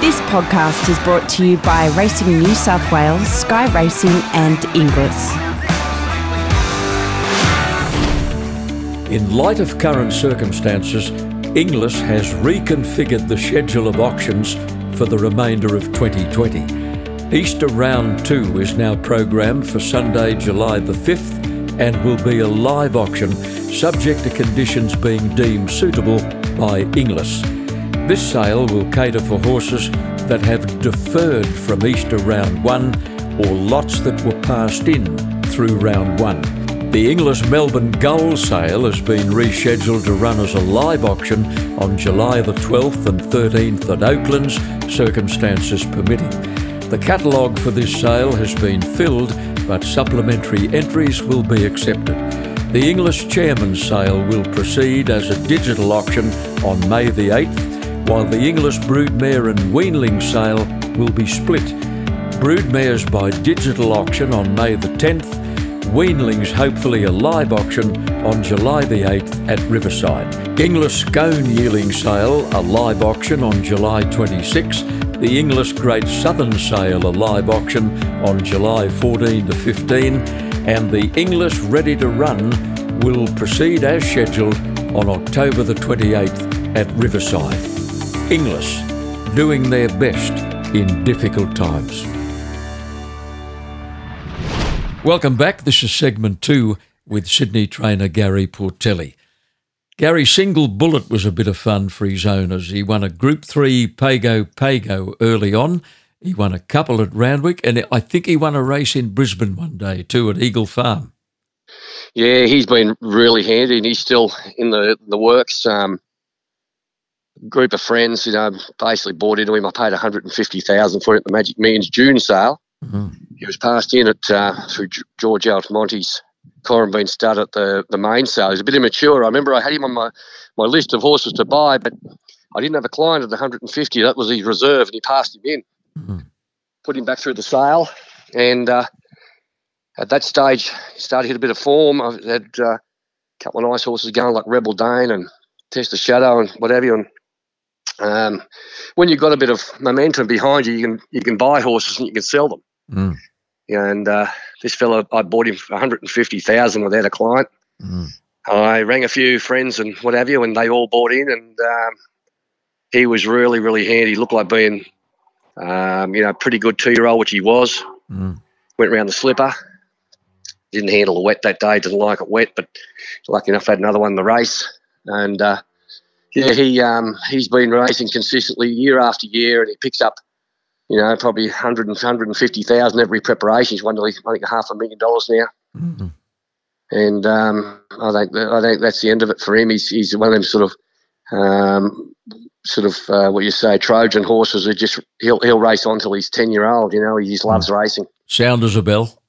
This podcast is brought to you by Racing New South Wales, Sky Racing, and Inglis. In light of current circumstances, Inglis has reconfigured the schedule of auctions for the remainder of 2020. Easter Round 2 is now programmed for Sunday, July the 5th and will be a live auction subject to conditions being deemed suitable by Inglis. This sale will cater for horses that have deferred from Easter round one or lots that were passed in through round one. The Inglis Melbourne Gull sale has been rescheduled to run as a live auction on July the 12th and 13th at Oaklands, circumstances permitting. The catalogue for this sale has been filled, but supplementary entries will be accepted. The Inglis Chairman's sale will proceed as a digital auction on May the 8th while the Inglis Broodmare and Weanling sale will be split. Broodmares by digital auction on May the 10th, Weanlings hopefully a live auction on July the 8th at Riverside. Inglis Scone Yearling sale a live auction on July 26th, the Inglis Great Southern sale a live auction on July 14 to 15, and the Inglis Ready to Run will proceed as scheduled on October the 28th at Riverside. Inglis, doing their best in difficult times. Welcome back. This is segment two with Sydney trainer Gary Portelli. Gary Single Bullet was a bit of fun for his owners. He won a Group 3 Pago Pago early on. He won a couple at Randwick, and I think he won a race in Brisbane one day too at Eagle Farm. Yeah, he's been really handy, and he's still in the the works. Um, group of friends, you know, basically bought into him. I paid 150000 for it at the Magic Millions June sale. Mm-hmm. He was passed in at uh, through George Altomonte's Corumbene stud at the, the main sale. He's a bit immature. I remember I had him on my, my list of horses to buy, but I didn't have a client at 150. That was his reserve, and he passed him in. Mm-hmm. Put him back through the sale, and uh, at that stage, he started to hit a bit of form. I had uh, a couple of nice horses going, like Rebel Dane and Testashadow and whatever. And um, when you've got a bit of momentum behind you, you can you can buy horses and you can sell them. Mm. and uh, this fellow, I bought him for 150,000 without a client. Mm. I rang a few friends and what have you, and they all bought in. And um, he was really, really handy. He looked like being, um, you know, pretty good two-year-old, which he was. Mm. Went around the slipper. Didn't handle the wet that day. Didn't like it wet, but lucky enough, had another one in the race. And uh, yeah, he um, he's been racing consistently year after year, and he picks up, you know, probably 100 and 150,000 every preparation. He's won nearly, I think, half a million dollars now. Mm-hmm. And um, I think I think that's the end of it for him. He's he's one of them sort of um, sort of uh, what you say Trojan horses who just he'll he'll race on till he's ten year old. You know, he just loves mm. racing. Sound as a bell.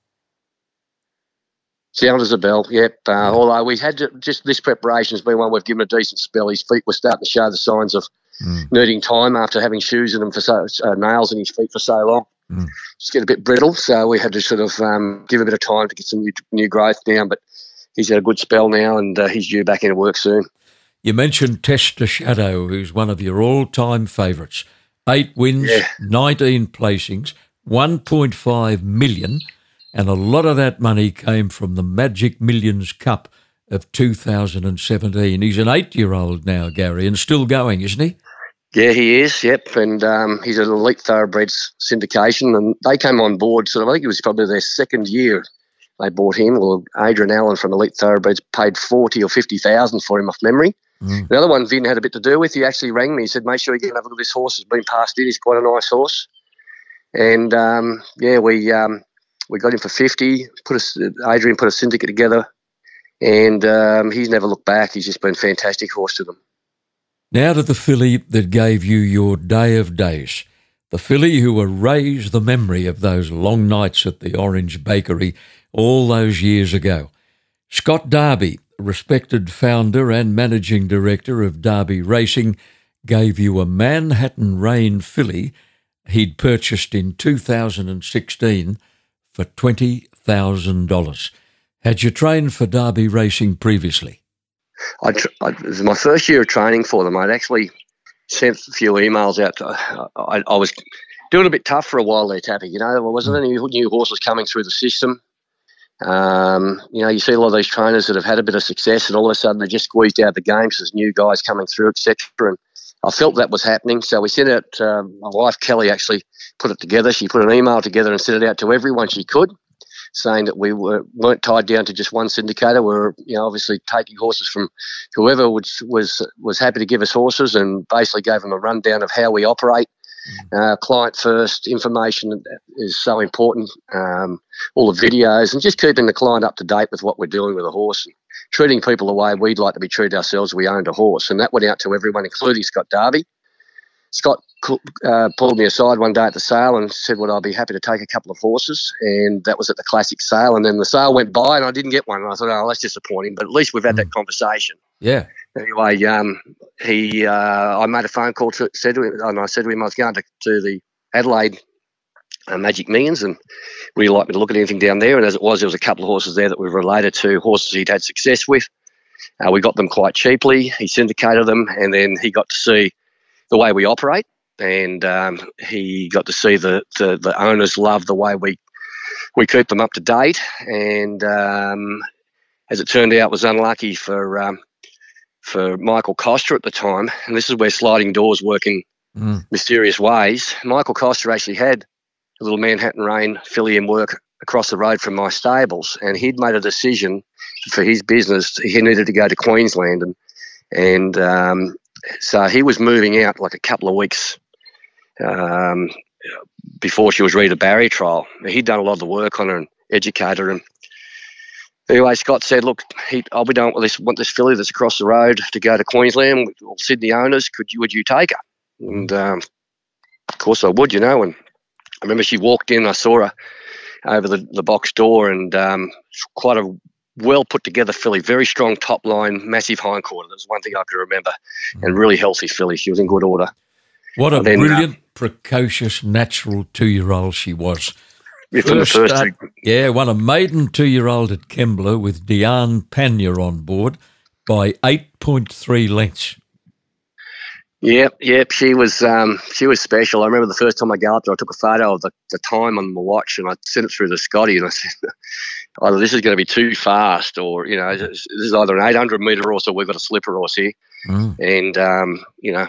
Sound as a bell, yep. Uh, yeah. Although we had to, just this preparation has been one we've given a decent spell. His feet were starting to show the signs of mm. needing time after having shoes in them for so uh, nails in his feet for so long. Mm. Just get a bit brittle, so we had to sort of um, give a bit of time to get some new, new growth down. But he's had a good spell now, and uh, he's due back into work soon. You mentioned Testashadow, who's one of your all-time favourites. Eight wins, yeah. nineteen placings, one point five million and a lot of that money came from the Magic Millions Cup of 2017. He's an eight year old now, Gary, and still going, isn't he? Yeah, he is. Yep, and um, he's an elite thoroughbreds syndication, and they came on board. So I think it was probably their second year they bought him. Well, Adrian Allen from Elite Thoroughbreds paid forty or fifty thousand for him off memory. Mm. The other one Vin had a bit to do with. He actually rang me. He said, "Make sure you get have a look at this horse. Has been passed in. He's quite a nice horse." And um, yeah, we um, we got him for 50. Put a, Adrian put a syndicate together, and um, he's never looked back. He's just been fantastic horse to them. Now to the filly that gave you your day of days. The filly who erased the memory of those long nights at the Orange Bakery all those years ago. Scott Darby, respected founder and managing director of Darby Racing, gave you a Manhattan Rain filly he'd purchased in 2016 for $20,000. Had you trained for Darby racing previously? I, I, it was my first year of training for them. I'd actually sent a few emails out. To, I, I, was doing a bit tough for a while there, Tappy. You know, there wasn't any new horses coming through the system. Um, you know, you see a lot of these trainers that have had a bit of success, and all of a sudden they just squeezed out the games. there's new guys coming through, etc. And I felt that was happening, so we sent it. Um, my wife Kelly actually put it together. She put an email together and sent it out to everyone she could, saying that we were weren't tied down to just one syndicator. We are you know obviously taking horses from whoever was was was happy to give us horses, and basically gave them a rundown of how we operate uh, client first information is so important. Um, all the videos and just keeping the client up to date with what we're doing with a horse and treating people the way we'd like to be treated ourselves. We owned a horse, and that went out to everyone, including Scott Darby. Scott uh, pulled me aside one day at the sale and said, "Would I be happy to take a couple of horses?" And that was at the classic sale. And then the sale went by, and I didn't get one. And I thought, "Oh, that's disappointing." But at least we've had that mm. conversation. Yeah anyway, um, he, uh, I made a phone call to, said to him, and I said to him I was going to, to the Adelaide uh, Magic Millions, and would he like me to look at anything down there? And as it was, there was a couple of horses there that were related to horses he'd had success with. Uh, we got them quite cheaply. He syndicated them, and then he got to see the way we operate, and um, he got to see the, the, the owners love the way we we keep them up to date. And um, as it turned out, was unlucky for um, for Michael Costa at the time, and this is where sliding doors work in mm. mysterious ways. Michael Costa actually had a little Manhattan Rain filly in work across the road from my stables, and he'd made a decision for his business. He needed to go to Queensland, and and um, so he was moving out like a couple of weeks um, before she was ready to barrier trial. He'd done a lot of the work on her and educated her, and anyway, Scott said, "Look, he, oh, we don't want this, want this filly that's across the road to go to Queensland. Or Sydney owners, could you would you take her?" And um, of course I would, you know. And I remember she walked in. I saw her over the, the box door, and um, quite a well put together filly, very strong top line, massive hindquarter. was one thing I could remember, and really healthy filly. She was in good order. What a then, brilliant, uh, precocious, natural two year old she was. Yeah, first, first start, yeah, won a maiden two year old at Kembla with Diane Panya on board by 8.3 lengths. Yep, yep. She was um, she was special. I remember the first time I galloped her, I took a photo of the, the time on my watch and I sent it through to Scotty and I said, either this is going to be too fast or, you know, this is either an 800 metre horse or we've got a slipper horse here. Mm. And, um, you know,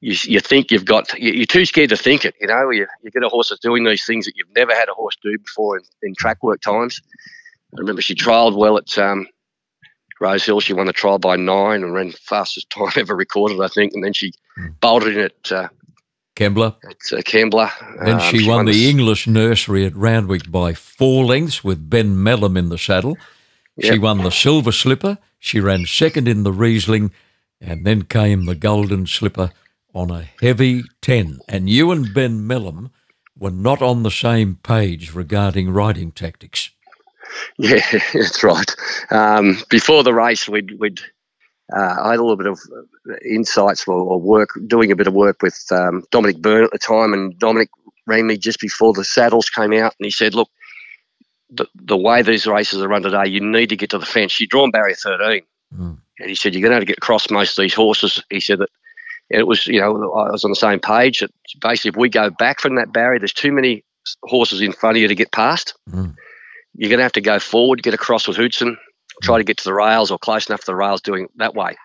you, you think you've got you're too scared to think it. You know, you, you get a horse that's doing these things that you've never had a horse do before in, in track work times. I remember she trialled well at um, Rose Hill. She won the trial by nine and ran fastest time ever recorded, I think. And then she hmm. bolted in at uh, Kembla. At uh, Kembla. Then um, she, she, won, won the, Inglis Nursery at Randwick by four lengths with Ben Melham in the saddle. Yep. She won the Silver Slipper. She ran second in the Reisling, and then came the Golden Slipper on a heavy 10. And you and Ben Melham were not on the same page regarding riding tactics. Yeah, that's right. Um, before the race, we'd, we'd uh, I had a little bit of insights or, or work, doing a bit of work with um, Dominic Byrne at the time, and Dominic rang me just before the saddles came out, and he said, "Look, the, the way these races are run today, you need to get to the fence. You're drawn barrier 13, mm. and he said you're going to have to get across most of these horses. He said that it was, you know, I was on the same page. That basically, if we go back from that barrier, there's too many horses in front of you to get past. Mm. You're going to have to go forward, get across with Hootson, try to get to the rails or close enough to the rails doing it that way.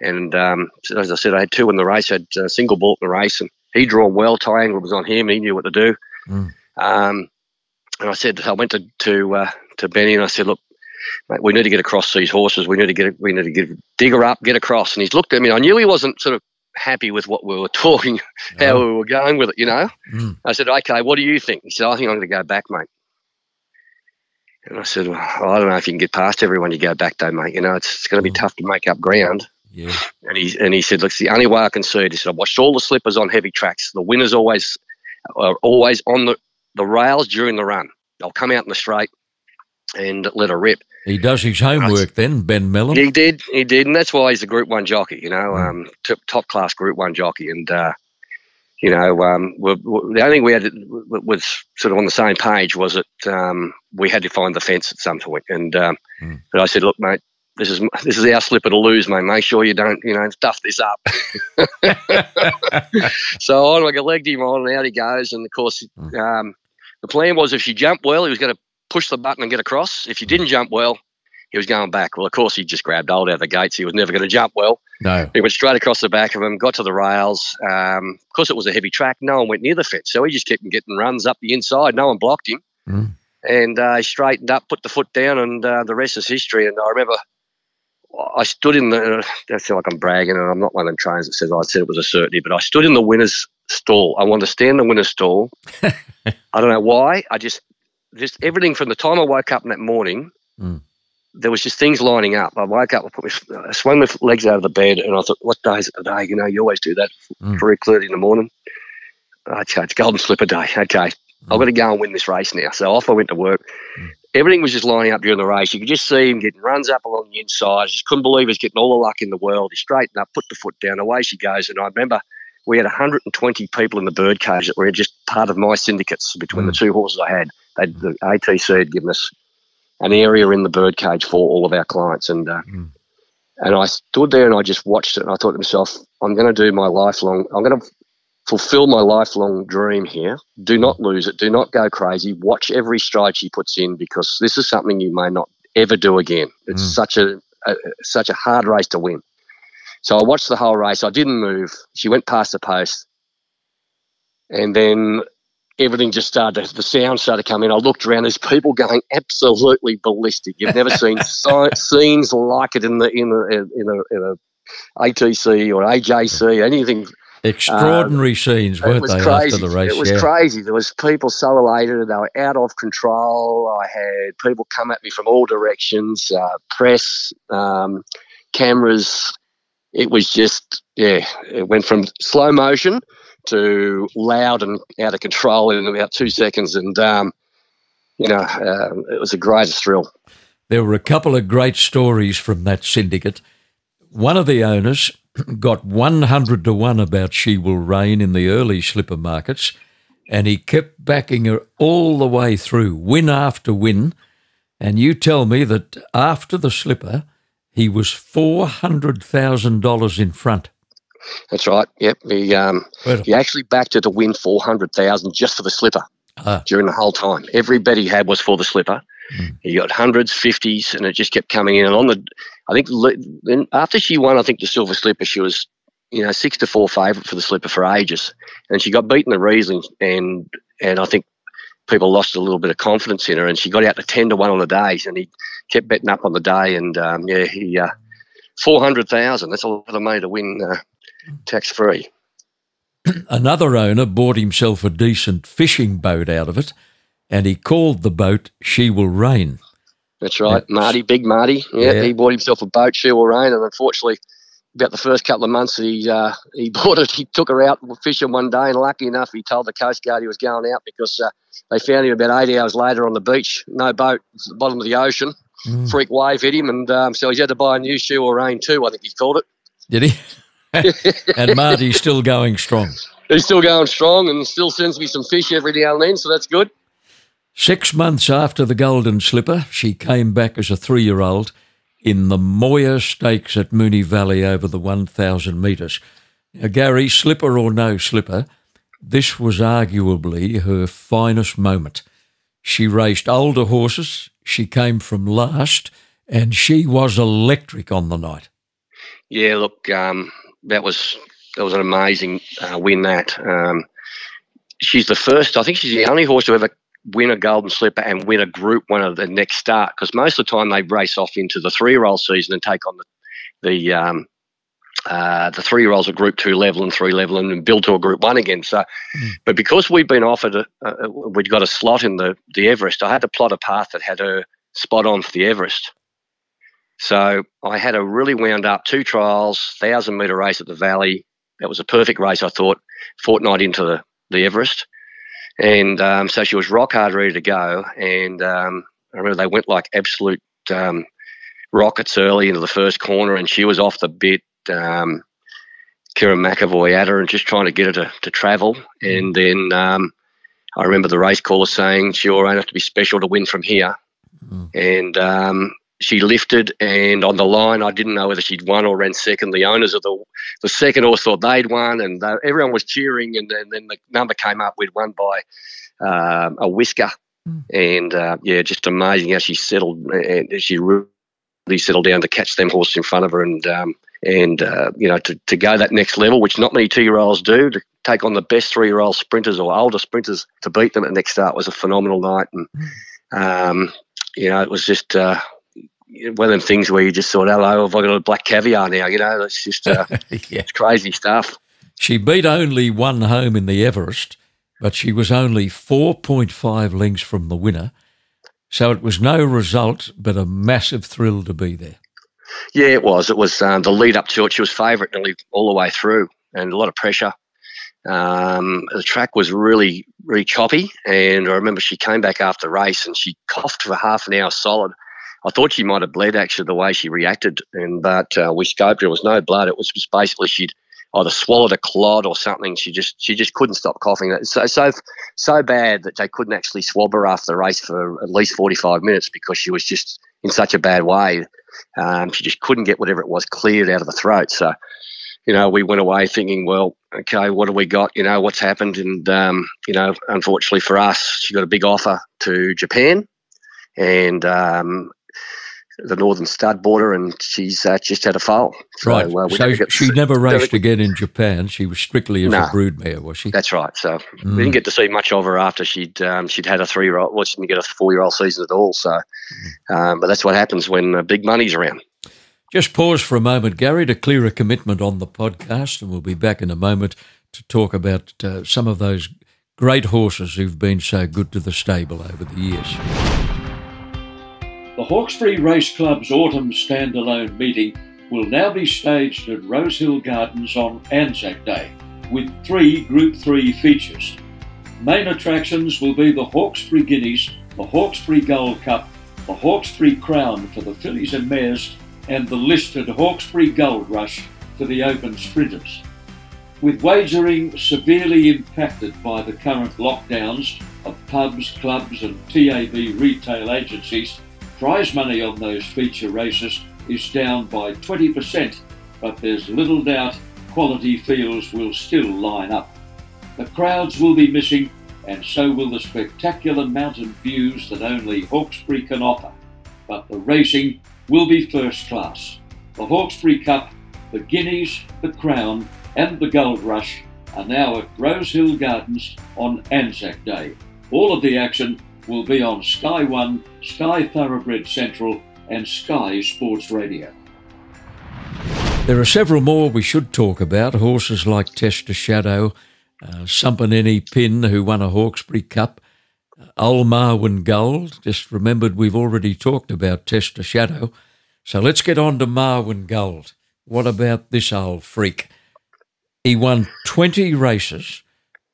And um, as I said, I had two in the race. I had a Single Bullet in the race, and he drew well. Tye Angland was on him. He knew what to do. Mm. Um, and I said, I went to to uh, to Benny and I said, look, mate, we need to get across these horses. We need to get we need to get digger up, get across. And he's looked at me. I knew he wasn't sort of happy with what we were talking, how oh. we were going with it, you know. Mm. I said, okay, what do you think? He said, I think I'm going to go back, mate. And I said, well, I don't know if you can get past everyone you go back, though, mate. You know, it's, it's going to be oh. tough to make up ground. Yeah. And he and he said, look, it's the only way I can see it. He said, I've watched all the slippers on heavy tracks. The winners always are always on the, the rails during the run. They'll come out in the straight and let her rip. He does his homework then, Ben Melham. He did, he did, and that's why he's a Group One jockey. You know, mm. um, t- top class Group One jockey, and uh, you know, um, we're, we're, the only thing we had was sort of on the same page was that um, we had to find the fence at some point. and um, mm. but I said, look, mate, this is this is our slipper to lose, mate. Make sure you don't, you know, stuff this up. so on, I legged him on, and out he goes. And of course, hmm. um, the plan was if she jumped well, he was going to push the button and get across. If you didn't jump well, he was going back. Well, of course, he just grabbed hold out of the gates. He was never going to jump well. No. He went straight across the back of him, got to the rails. Um, of course, it was a heavy track. No one went near the fence. So he just kept getting runs up the inside. No one blocked him. Mm. And uh, he straightened up, put the foot down, and uh, the rest is history. And I remember I stood in the, I feel like I'm bragging, and I'm not one of them trains that says I said it was a certainty, but I stood in the winner's stall. I wanted to stand in the winner's stall. I don't know why. I just, just everything from the time I woke up in that morning, mm there was just things lining up. I woke up, I, put my, I swung my legs out of the bed, and I thought, "What day is it today?" You know, you always do that mm. three thirty in the morning. Okay, it's Golden Slipper Day. Okay. I've got to go and win this race now. So off I went to work. Mm. Everything was just lining up during the race. You could just see him getting runs up along the inside. I just couldn't believe he was getting all the luck in the world. He straightened up, put the foot down, away she goes. And I remember we had 120 people in the birdcage that were just part of my syndicates between the mm. two horses I had. They'd, the ATC had given us an area in the birdcage for all of our clients. And uh, mm. and I stood there and I just watched it and I thought to myself, I'm going to do my lifelong, I'm going to fulfill my lifelong dream here. Do not lose it. Do not go crazy. Watch every stride she puts in because this is something you may not ever do again. It's mm. such a, a such a hard race to win. So I watched the whole race. I didn't move. She went past the post. And then everything just started, the sound started coming. I looked around, there's people going absolutely ballistic. You've never seen scenes like it in the in a, in a, in a ATC or AJC, anything. Extraordinary um, scenes, weren't they, crazy. after the race? It was yeah. crazy. There was people so elated, they were out of control. I had people come at me from all directions, uh, press, um, cameras. It was just, yeah, it went from slow motion – to loud and out of control in about two seconds. And, um, you know, uh, it was the greatest thrill. There were a couple of great stories from that syndicate. One of the owners got 100 to 1 about She Will Reign in the early slipper markets, and he kept backing her all the way through, win after win. And you tell me that after the slipper, he was $400,000 in front. That's right. Yep. He um, he actually backed her to win four hundred thousand just for the slipper ah. during the whole time. Every bet he had was for the slipper. Mm. He got hundreds, fifties, and it just kept coming in. And on the, I think then after she won, I think the silver slipper, she was you know six to four favourite for the slipper for ages, and she got beaten the Reisling, and and I think people lost a little bit of confidence in her, and she got out to ten to one on the days, and he kept betting up on the day, and um, yeah, he. Uh, Four hundred thousand. That's a lot of money to win uh, tax free. Another owner bought himself a decent fishing boat out of it, and he called the boat She Will Reign. That's right, Marty, big Marty. Yeah, yeah, he bought himself a boat, She Will Reign, and unfortunately, about the first couple of months he uh, he bought it, he took her out fishing one day, and lucky enough, he told the coast guard he was going out because uh, they found him about eight hours later on the beach, no boat, at the bottom of the ocean. Mm. Freak wave hit him, and um, so he had to buy a new She Will Reign too. I think he called it. Did he? and Marty's still going strong. He's still going strong and still sends me some fish every now and then, so that's good. Six months after the Golden Slipper, she came back as a three year old in the Moir Stakes at Moonee Valley over the 1,000 metres. Now, Gary, slipper or no slipper, this was arguably her finest moment. She raced older horses, she came from last, and she was electric on the night. Yeah, look, um, that was that was an amazing uh, win. That um, she's the first. I think she's the only horse to ever win a Golden Slipper and win a Group One of the next start. Because most of the time they race off into the three-year-old season and take on the the um, uh, the three year olds are group two level and three level and build to a group one again. So, mm. but because we've been offered, a, we'd got a slot in the, the Everest, I had to plot a path that had her spot on for the Everest. So I had a really wound up two trials, thousand meter race at the Valley. That was a perfect race, I thought, fortnight into the, the Everest. And um, so she was rock hard, ready to go. And um, I remember they went like absolute um, rockets early into the first corner, and she was off the bit. Um, Kerrin McEvoy at her and just trying to get her to, to travel. And then um, I remember the race caller saying, she will have to be special to win from here. Mm. And um, she lifted, and on the line, I didn't know whether she'd won or ran second. The owners of the the second horse thought they'd won, and they, everyone was cheering. And then, then the number came up, we'd won by um, a whisker. Mm. And uh, yeah, just amazing how she settled, and she really settled down to catch them horses in front of her, and um, and uh, you know to, to go that next level, which not many two year olds do, to take on the best three year old sprinters or older sprinters to beat them at the next start was a phenomenal night, and um, you know it was just. Uh, one of them things where you just thought, "Hello, have I got a black caviar now?" You know, it's just uh, yeah. it's crazy stuff. She beat only one home in the Everest, but she was only 4.5 lengths from the winner. So it was no result, but a massive thrill to be there. Yeah, it was. It was um, the lead up to it. She was favourite nearly all the way through, and a lot of pressure. Um, the track was really, really choppy, and I remember she came back after the race and she coughed for half an hour solid. I thought she might have bled actually the way she reacted, and but uh, we scoped. There was no blood. It was just basically she'd either swallowed a clod or something. She just she just couldn't stop coughing. So so so bad that they couldn't actually swab her after the race for at least forty five minutes because she was just in such a bad way. Um, she just couldn't get whatever it was cleared out of the throat. So you know we went away thinking, well, okay, what have we got? You know what's happened, and um, you know unfortunately for us, she got a big offer to Japan. And um, the Northern Stud border, and she's uh, just had a foal. So, right. Uh, so she see, never raced again in Japan. She was strictly as no, a broodmare, was she? That's right. So mm. we didn't get to see much of her after she'd um, she'd had a three year old. Well, she didn't get a four year old season at all. So, mm. um, but that's what happens when uh, big money's around. Just pause for a moment, Gary, to clear a commitment on the podcast, and we'll be back in a moment to talk about uh, some of those great horses who've been so good to the stable over the years. The Hawkesbury Race Club's autumn standalone meeting will now be staged at Rosehill Gardens on Anzac Day with three Group 3 features. Main attractions will be the Hawkesbury Guineas, the Hawkesbury Gold Cup, the Hawkesbury Crown for the fillies and mares, and the listed Hawkesbury Gold Rush for the open sprinters. With wagering severely impacted by the current lockdowns of pubs, clubs, and TAB retail agencies, Prize money on those feature races is down by 20%, but there's little doubt quality fields will still line up. The crowds will be missing, and so will the spectacular mountain views that only Hawkesbury can offer. But the racing will be first class. The Hawkesbury Cup, the Guineas, the Crown, and the Gold Rush are now at Rosehill Gardens on Anzac Day. All of the action will be on Sky One, Sky Thoroughbred Central, and Sky Sports Radio. There are several more we should talk about. Horses like Testashadow, uh, Sumpineni Pin, who won a Hawkesbury Cup, uh, Old Marwin Gold. Just remembered we've already talked about Testashadow. So let's get on to Marwin Gold. What about this old freak? He won 20 races,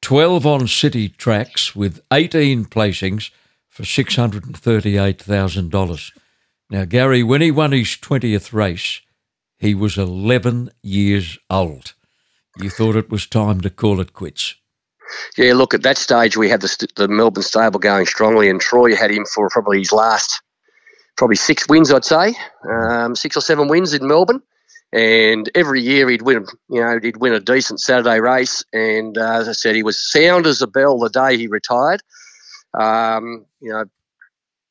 12 on city tracks with 18 placings for $638,000. Now, Gary, when he won his 20th race, he was 11 years old. You thought it was time to call it quits. Yeah, look, at that stage we had the, the Melbourne stable going strongly, and Troy had him for probably his last, probably six wins, I'd say, um, six or seven wins in Melbourne. And every year he'd win, you know, he'd win a decent Saturday race. And uh, as I said, he was sound as a bell the day he retired. Um, you know,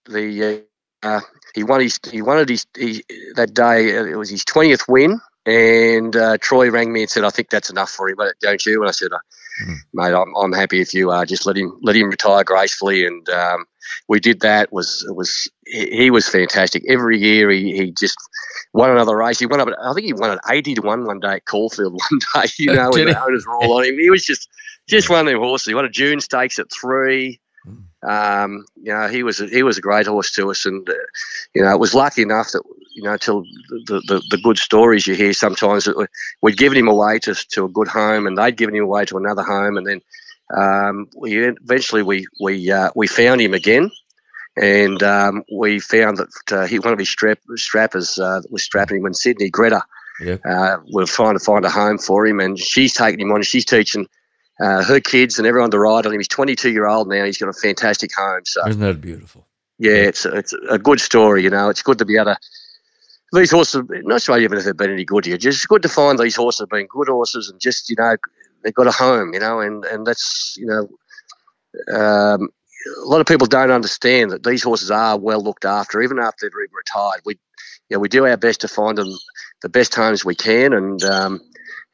the uh, he won his he wanted his he, that day. Uh, it was his twentieth win, and uh, Troy rang me and said, "I think that's enough for him, don't you?" And I said, mm. "Mate, I'm, I'm happy if you are. Just let him let him retire gracefully." And um, we did that. was was he, he, was fantastic. Every year he, he just won another race. He won up. I think he won an eighty to one one day at Caulfield one day. You know, when the owners were all on him. He was just just one of them horses. He won a June Stakes at three. Um, you know, he was a, he was a great horse to us, and uh, you know, it was lucky enough that you know, till the, the, the good stories you hear sometimes that we'd given him away to to a good home, and they'd given him away to another home, and then um, we eventually we we uh, we found him again, and um, we found that uh, he one of his strap, strappers uh, was strapping him in Sydney, Greta. Yeah. Uh, we're trying to find a home for him, and she's taking him on. She's teaching uh, her kids and everyone to ride on him. He's 22 year old now. He's got a fantastic home. So isn't that beautiful? yeah, it's a, it's a good story. You know, it's good to be able to. These horses, not sure even if they've been any good here, just good to find these horses have been good horses and just you know they've got a home, you know, and and that's you know. Um, a lot of people don't understand that these horses are well looked after, even after they've retired. We, you know, we do our best to find them the best homes we can, and um,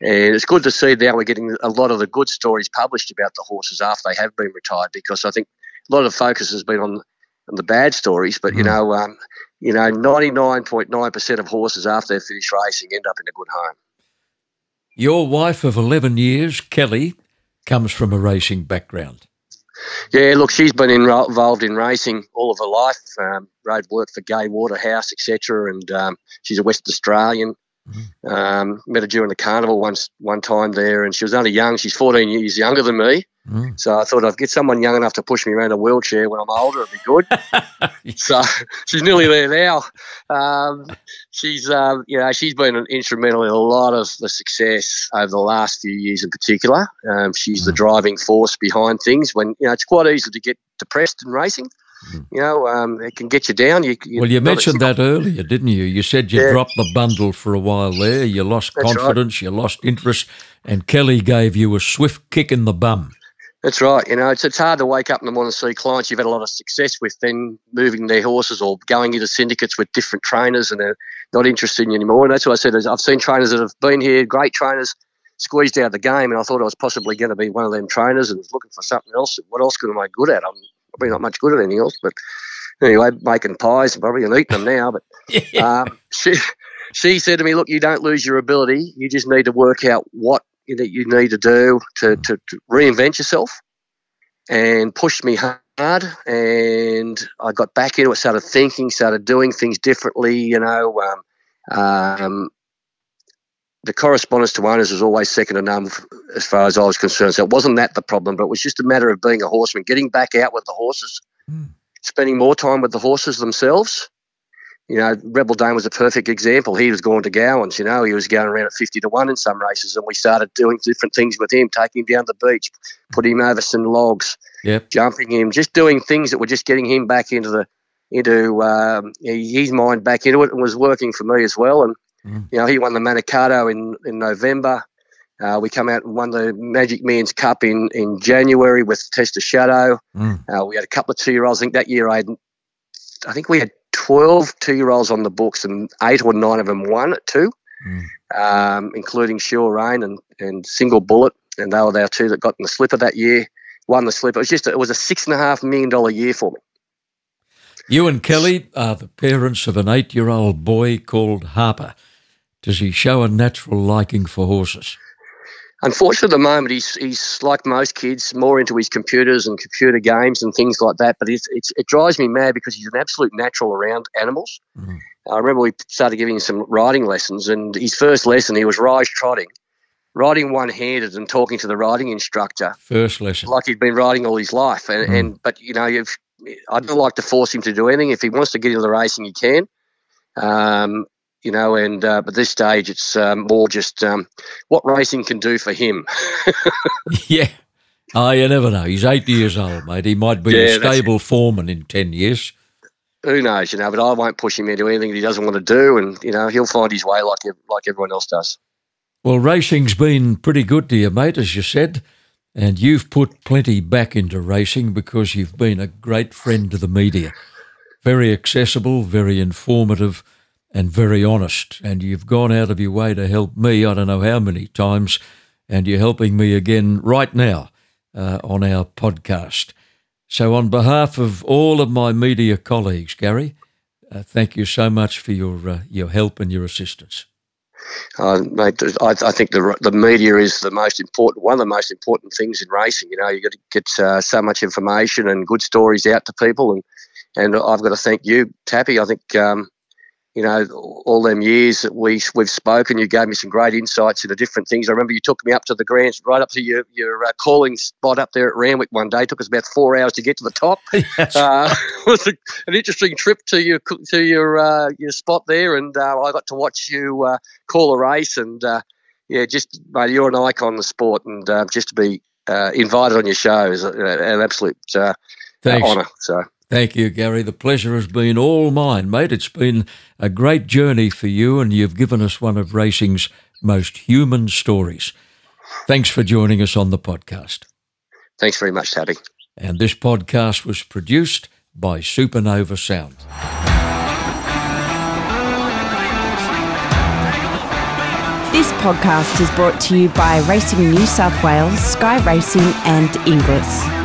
and it's good to see now we're getting a lot of the good stories published about the horses after they have been retired, because I think a lot of the focus has been on, on the bad stories, but you mm. know, um, you know, ninety nine point nine percent of horses after they finish racing end up in a good home. Your wife of eleven years, Kelly, comes from a racing background. Yeah, look, she's been involved in racing all of her life. Um, road work for Gai Waterhouse, etc. And um, she's a West Australian. Mm-hmm. Um, met her during the carnival once one time there, and she was only young. She's 14 years younger than me, mm. so I thought I'd get someone young enough to push me around a wheelchair when I'm older. It'd be good. so she's nearly there now. Um, she's uh, you know she's been instrumental in a lot of the success over the last few years, in particular. Um, she's mm. the driving force behind things. When you know it's quite easy to get depressed in racing. Mm. You know, um, it can get you down. You, well, you mentioned that earlier, didn't you? You said you yeah. dropped the bundle for a while there. You lost That's confidence, right. you lost interest, and Kelly gave you a swift kick in the bum. That's right. You know, it's, it's hard to wake up in the morning and see clients you've had a lot of success with, then moving their horses or going into syndicates with different trainers and they're not interested in you anymore. And that's what I said. Is I've seen trainers that have been here, great trainers, squeezed out of the game, and I thought I was possibly going to be one of them trainers and was looking for something else. What else could I make good at? I'm probably not much good at anything else. But anyway, making pies and probably and eating them now. But yeah. um, she she said to me, "Look, you don't lose your ability. You just need to work out what you need, you need to do to, to, to reinvent yourself." And pushed me hard, and I got back into it. Started thinking, started doing things differently. You know. Um, um, the correspondence to owners was always second to none as far as I was concerned. So it wasn't that the problem, but it was just a matter of being a horseman, getting back out with the horses, mm. spending more time with the horses themselves. You know, Rebel Dane was a perfect example. He was going to Gowans, you know, he was going around at 50 to 1 in some races, and we started doing different things with him, taking him down the beach, putting him over some logs, yep. jumping him, just doing things that were just getting him back into the into um, his mind back into it and was working for me as well. And Mm. You know, he won the Manikato in in November. Uh, we come out and won the Magic Millions Cup in, in January with Testashadow. Mm. Uh, we had a couple of two year olds. I think that year I had, I think we had 12 two year olds on the books and eight or nine of them won at two, mm. um, including Sure Rain and, and Single Bullet. And they were our two that got in the slipper that year, won the slipper. It was just, it was a six and a half million dollar year for me. You and Kelly are the parents of an eight year old boy called Harper. Does he show a natural liking for horses? Unfortunately, at the moment, he's he's like most kids, more into his computers and computer games and things like that. But it's, it's it drives me mad because he's an absolute natural around animals. Mm. I remember we started giving him some riding lessons, and his first lesson he was rise trotting, riding one handed and talking to the riding instructor. First lesson, like he'd been riding all his life. And, mm. and but you know, I don't like to force him to do anything. If he wants to get into the racing, he can. Um, you know, and uh, at this stage, it's um, more just um, what racing can do for him. yeah. Oh, you never know. He's eight years old, mate. He might be yeah, a stable foreman in 10 years. Who knows, you know, but I won't push him into anything that he doesn't want to do, and, you know, he'll find his way like, like everyone else does. Well, racing's been pretty good to you, mate, as you said, and you've put plenty back into racing because you've been a great friend to the media. Very accessible, very informative and very honest. And you've gone out of your way to help me, I don't know how many times, and you're helping me again right now uh, on our podcast. So, on behalf of all of my media colleagues, Gary, uh, thank you so much for your uh, your help and your assistance. Uh, mate, I, I, think the the media is the most important one of the most important things in racing. You know, you got to get uh, so much information and good stories out to people, and and I've got to thank you, Tappy. I think um, you know, all them years that we we've spoken, you gave me some great insights into different things. I remember you took me up to the grand, right up to your your uh, calling spot up there at Randwick one day. It took us about four hours to get to the top. Yes. Uh, it was a, an interesting trip to your to your uh, your spot there, and uh, I got to watch you uh, call a race, and uh, yeah, just mate, you're an icon of the sport, and just to be invited on your show is an absolute honour. So Thank you, Gary. The pleasure has been all mine, mate. It's been a great journey for you, and you've given us one of racing's most human stories. Thanks for joining us on the podcast. Thanks very much, Tappy. And this podcast was produced by Supernova Sound. This podcast is brought to you by Racing New South Wales, Sky Racing, and Inglis.